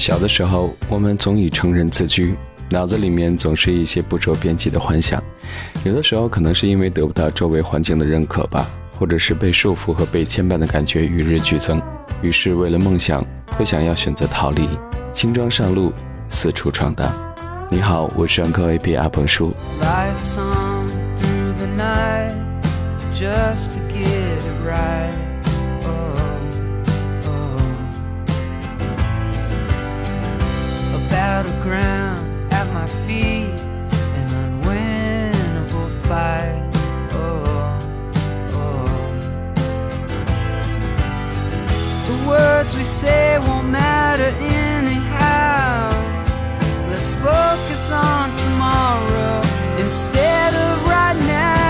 小的时候，我们总以成人自居，脑子里面总是一些不着边际的幻想。有的时候，可能是因为得不到周围环境的认可吧，或者是被束缚和被牵绊的感觉与日俱增。于是，为了梦想，会想要选择逃离，轻装上路，四处闯荡。你好，我是安科 A P 阿鹏叔。Battleground at my feet, an unwinnable fight. Oh, oh. The words we say won't matter anyhow. Let's focus on tomorrow instead of right now.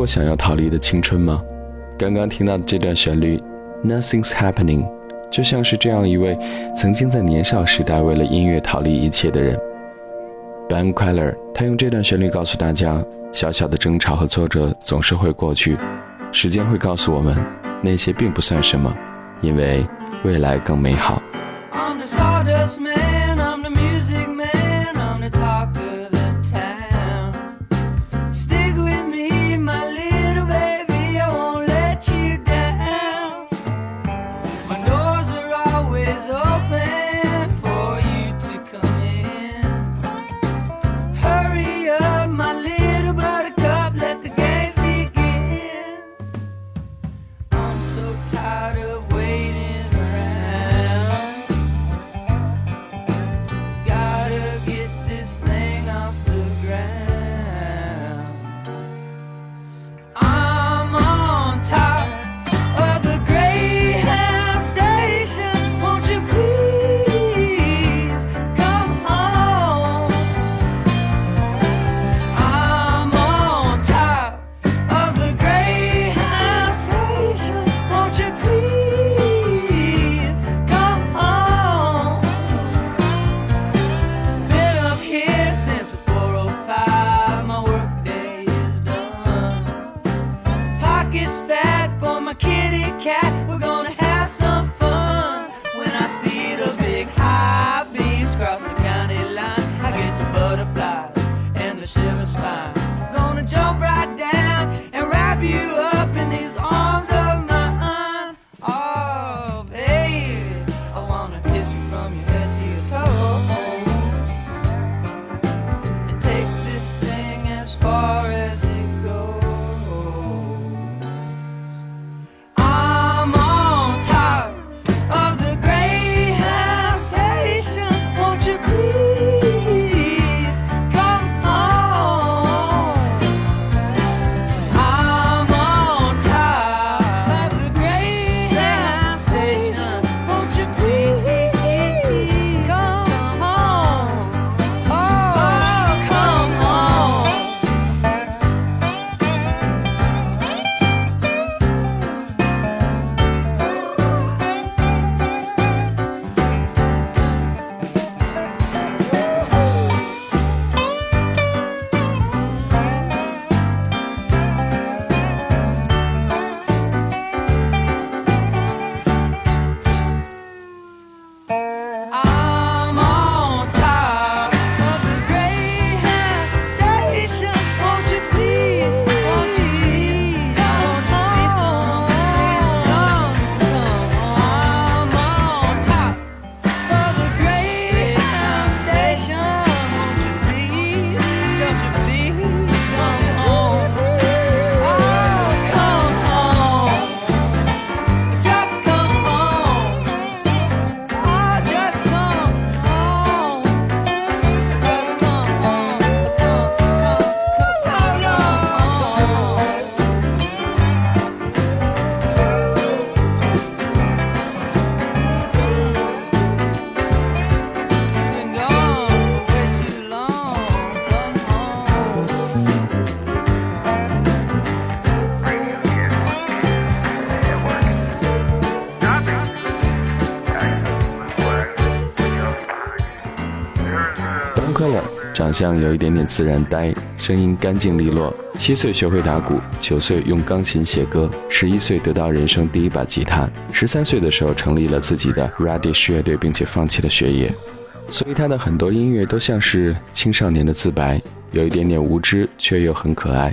过想要逃离的青春吗？刚刚听到的这段旋律，Nothing's happening，就像是这样一位曾经在年少时代为了音乐逃离一切的人。Ben Queller，他用这段旋律告诉大家：小小的争吵和挫折总是会过去，时间会告诉我们，那些并不算什么，因为未来更美好。got it. you. 长相有一点点自然呆，声音干净利落。七岁学会打鼓，九岁用钢琴写歌，十一岁得到人生第一把吉他，十三岁的时候成立了自己的 Radish 乐队，并且放弃了学业。所以他的很多音乐都像是青少年的自白，有一点点无知，却又很可爱，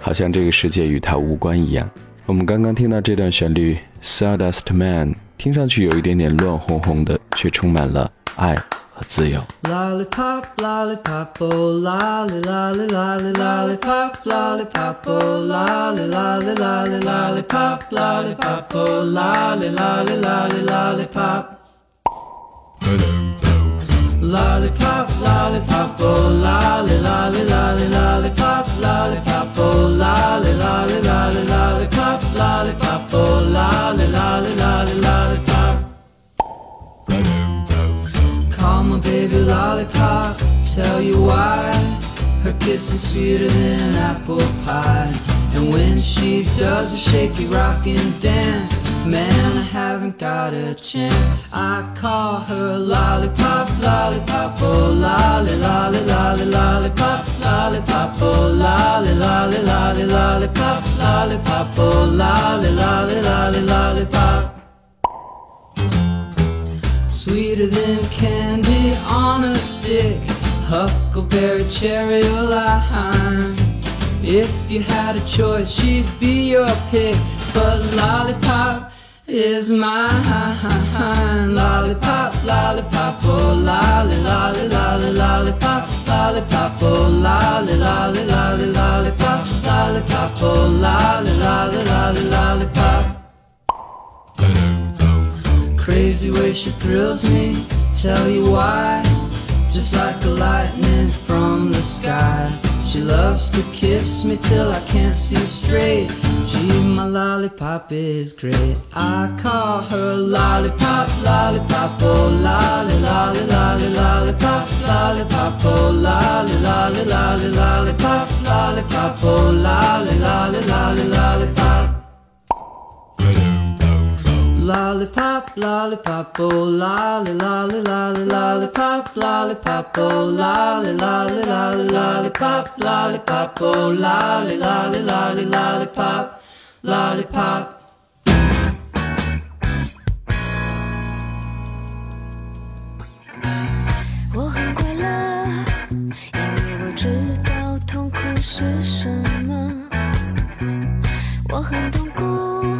好像这个世界与他无关一样。我们刚刚听到这段旋律《Sawdust Man》，听上去有一点点乱哄哄的，却充满了爱和自由。 Lollipop, lollipop, oh lolly, lolly, lolly, lollipop, lollipop, oh lolly, lolly, lolly, lollipop, lollipop, oh lolly, lolly, lolly, lollipop. Lollipop, lollipop, oh lolly, lolly, lolly, lollipop, lollipop, oh lolly, lolly, lolly, lollipop, lollipop, oh lolly, lolly, lolly, lollipop. Call my baby lollipop, tell you why. Her kiss is sweeter than apple pie. And when she does a shaky rockin' dance, man, I haven't got a chance. I call her lollipop, lollipop, oh lolly, lolly, lolly, lollipop, lollipop, oh lolly, lolly, lolly, lollipop, lollipop, oh lolly, lolly, lolly, lollipop. Sweeter than candy on a stick, huckleberry, cherry, or lime. If you had a choice, she'd be your pick. But lollipop is mine. Lollipop, lollipop, oh lolly, lolly, lolly, lollipop, lollipop, oh lolly, lolly, lolly, lollipop, lollipop, oh lolly, lolly, lolly, lollipop. Crazy way she thrills me, tell you why. Just like a lightning from the sky. She loves to kiss me till I can't see straight. Gee, my lollipop is great. I call her lollipop, lollipop, oh lolly, lolly, lolly, lollipop, lollipop, oh lolly, lolly, lolly, lollipop, lollipop, oh lolly, lolly, lolly, Lollipop, lollipop, oh lolly, lolly, lolly, lollipop, lollipop, oh lolly, lolly, lolly, lollipop, lollipop, oh lolly, lolly, lolly, lollipop, lollipop. 我很快乐，因为我知道痛苦是什么。我很痛苦，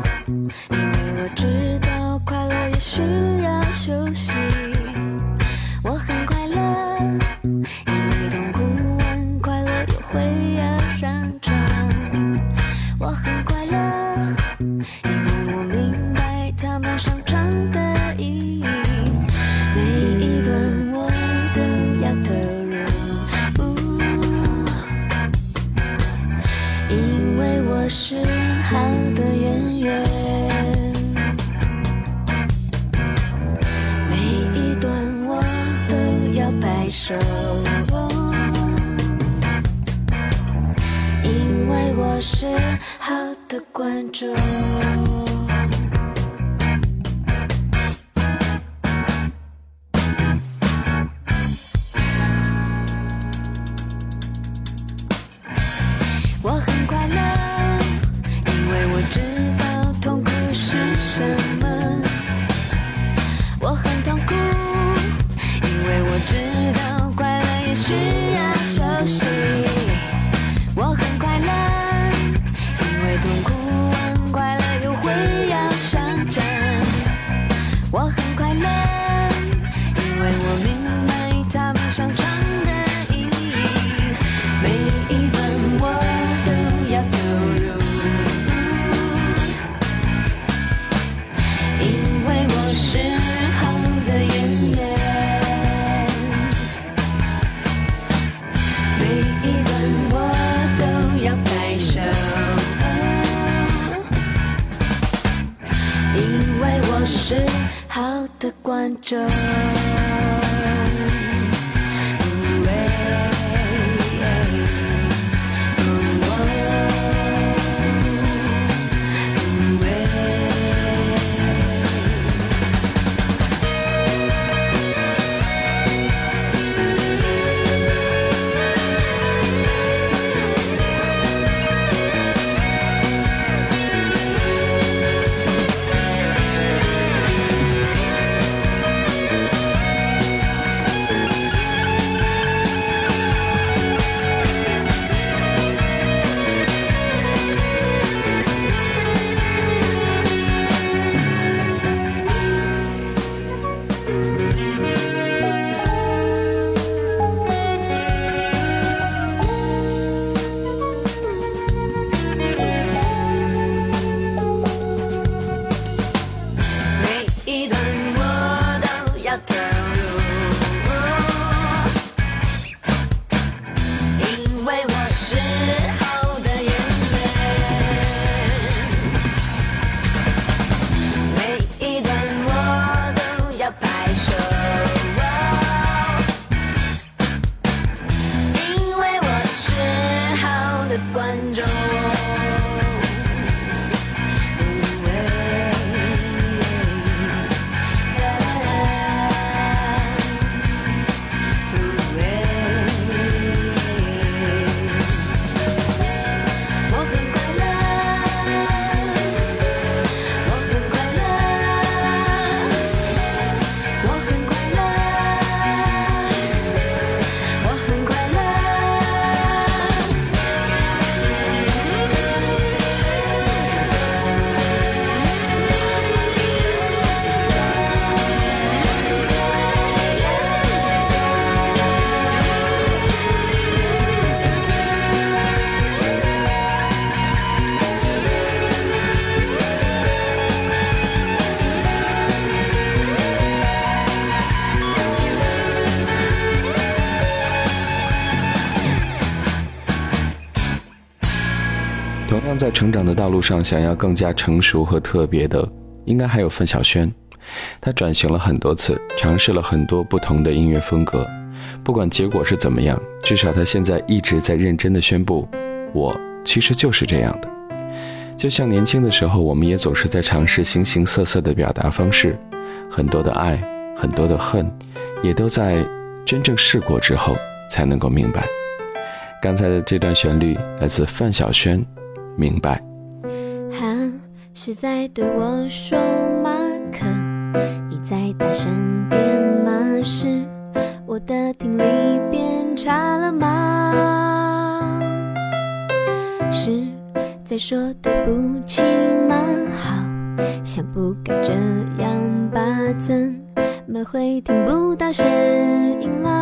在成长的道路上想要更加成熟和特别的，应该还有范晓萱。她转型了很多次，尝试了很多不同的音乐风格。不管结果是怎么样，至少她现在一直在认真的宣布：“我其实就是这样的。”就像年轻的时候，我们也总是在尝试形形色色的表达方式，很多的爱，很多的恨，也都在真正试过之后才能够明白。刚才的这段旋律来自范晓萱，《明白》。他是在对我说马克，一再大声点吗？是，我的听力变差了吗？是在说对不起吗？好像不该这样吧？怎么会听不到声音了？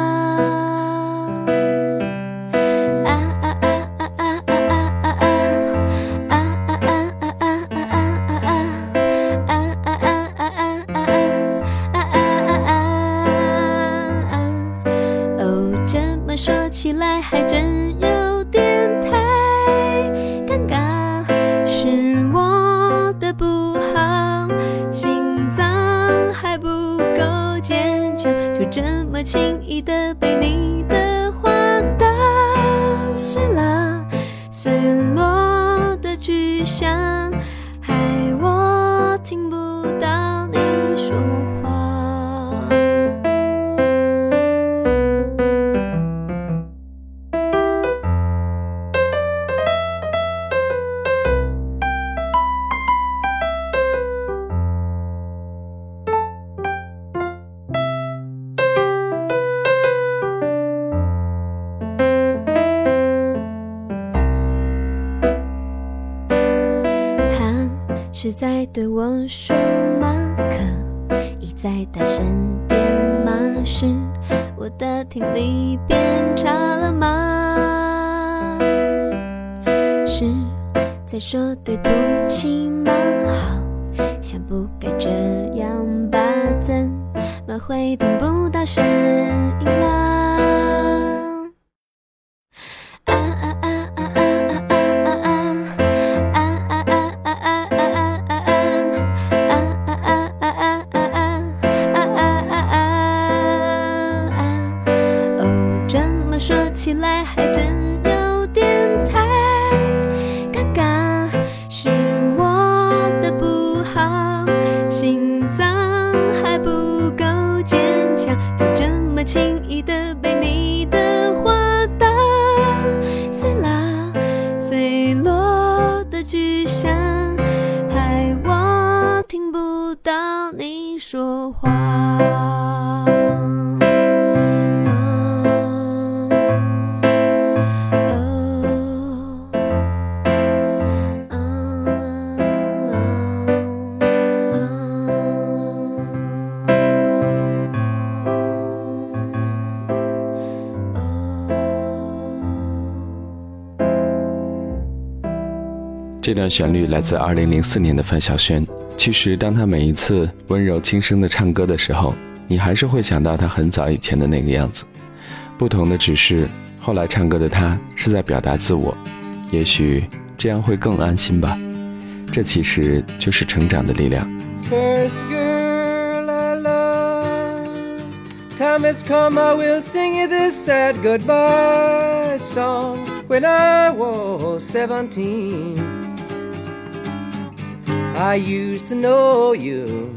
轻易的被你的话打碎了，碎落的巨响，对我说马克，一再大声点码时，我的听力变差了吗？是在说对不起这段旋律来自2004年的范晓萱。其实，当她每一次温柔轻声的唱歌的时候，你还是会想到她很早以前的那个样子。不同的只是，后来唱歌的她是在表达自我，也许这样会更安心吧。这其实就是成长的力量。First girl I love. Time has come, I will sing you this sad goodbye song. When I was 17, I used to know you.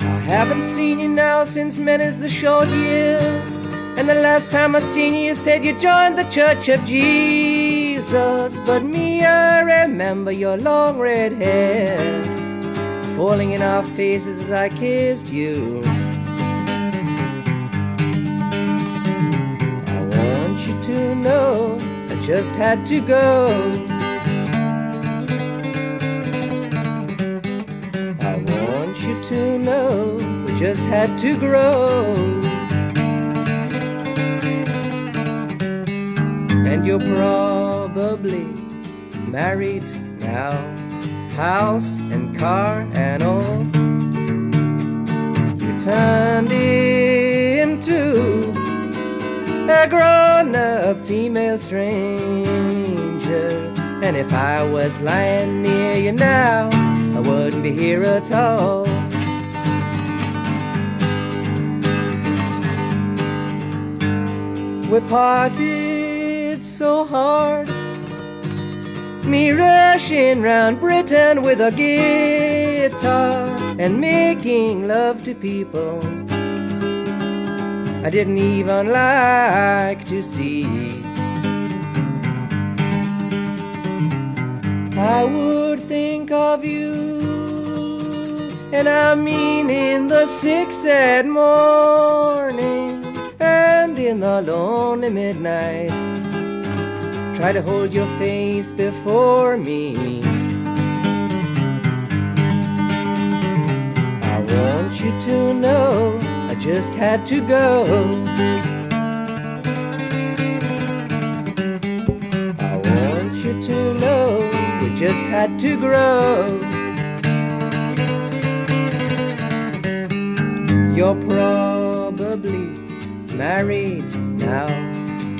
I haven't seen you now since many's the short year. And the last time I seen you, you said you joined the Church of Jesus. But me, I remember your long red hair falling in our faces as I kissed you. I want you to know I just had to go. Just had to grow. And you're probably married now, house and car and all. You turned into a grown up female stranger. And if I was lying near you now, I wouldn't be here at all. We parted so hard. Me rushing round Britain with a guitar and making love to people I didn't even like to see. I would think of you, and I mean in the sick sad morning and in the lonely midnight. Try to hold your face before me. I want you to know I just had to go. I want you to know we just had to grow. You're probably married now,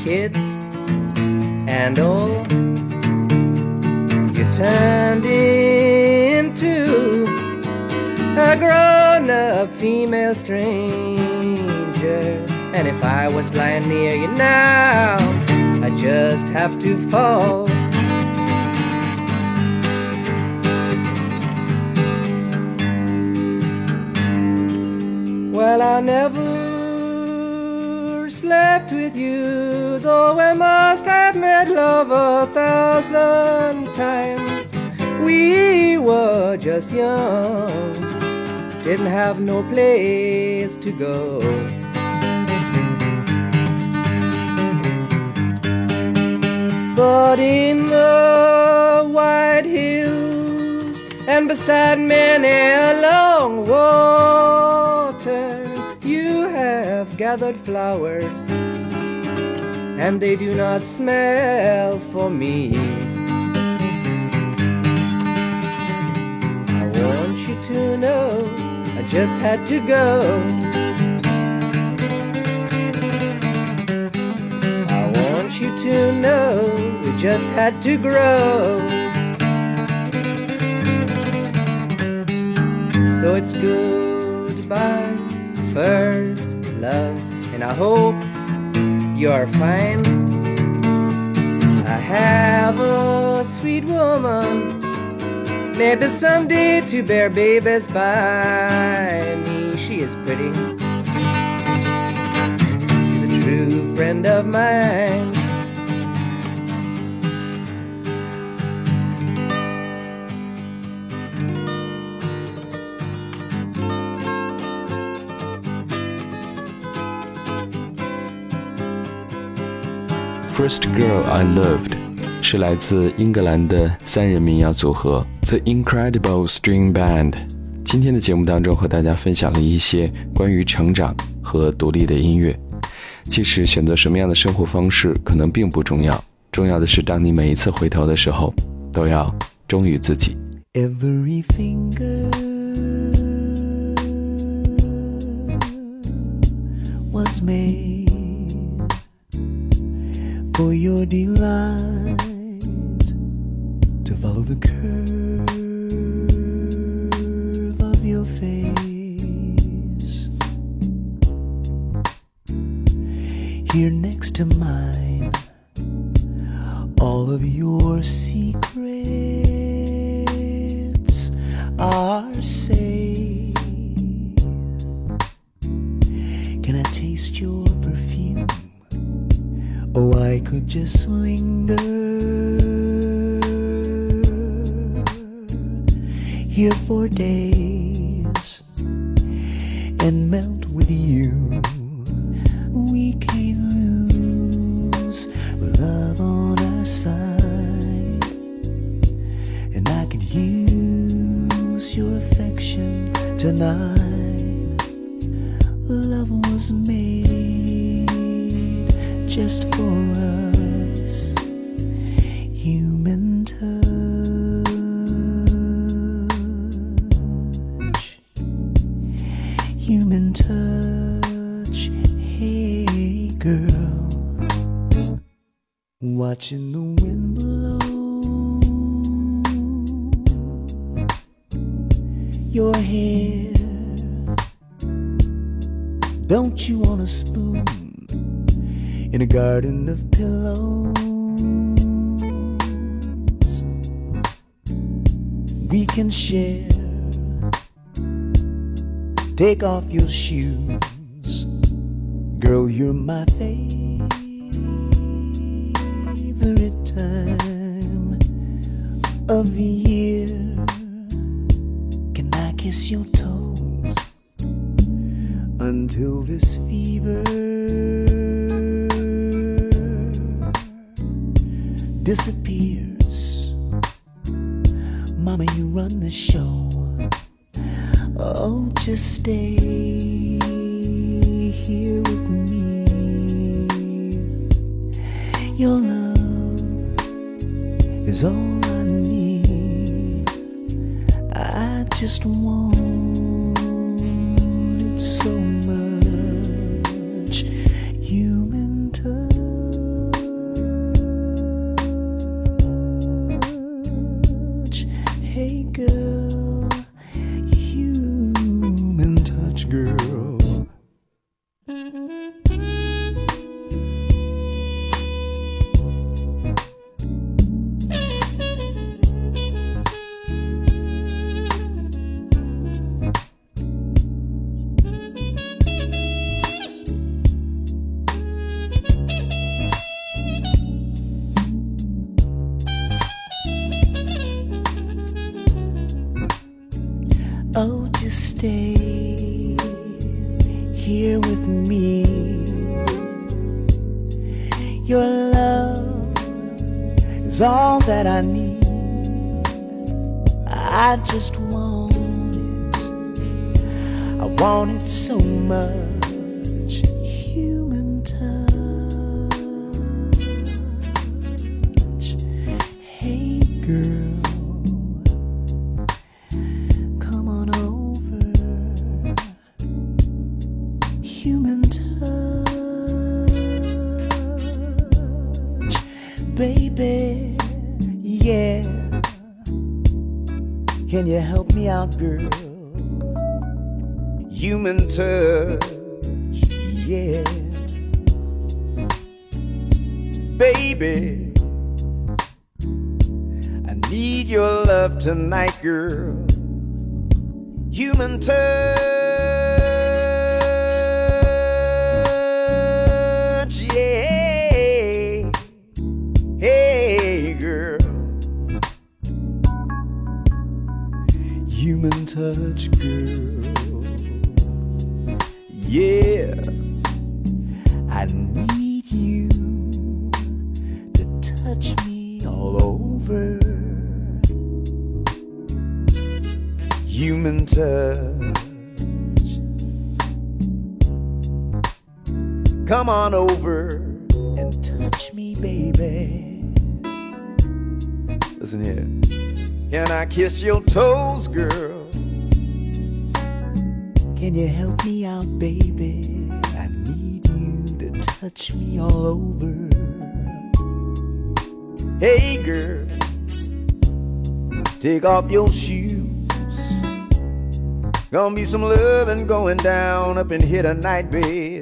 kids and all. You turned into a grown up female stranger. And if I was lying near you now, I just have to fall. Well, I never slept with you, though I must have made love a thousand times. We were just young, didn't have no place to go. But in the white hills and beside many a long have gathered flowers, and they do not smell for me. I want you to know I just had to go. I want you to know we just had to grow. So it's goodbye, first love, and I hope you're fine. I have a sweet woman, maybe someday to bear babies by me. She is pretty, she's a true friend of mine. First Girl I Loved 是来自英格兰的三人民谣组合 The Incredible String Band。今天的节目当中和大家分享了一些关于成长和独立的音乐。其实选择什么样的生活方式可能并不重要，重要的是当你每一次回头的时候，都要忠于自己。Every finger was made for your delight to follow the curve of your face. Here next to mine, tonight. Love was made just for us, of pillows? We can share. Take off your shoes, girl. You're my favorite time of the year. Can I kiss your toes until this fever disappears? Mama, you run the show. Oh, just stay touch, yeah, baby. I need your love tonight, girl I need you to touch me all over. human touch. Come on over and touch me, baby. Listen here. Can I kiss your toes, girl? Can you help me out, baby? Touch me all over. Hey, girl, take off your shoes. Gonna be some loving going down up in here tonight, babe.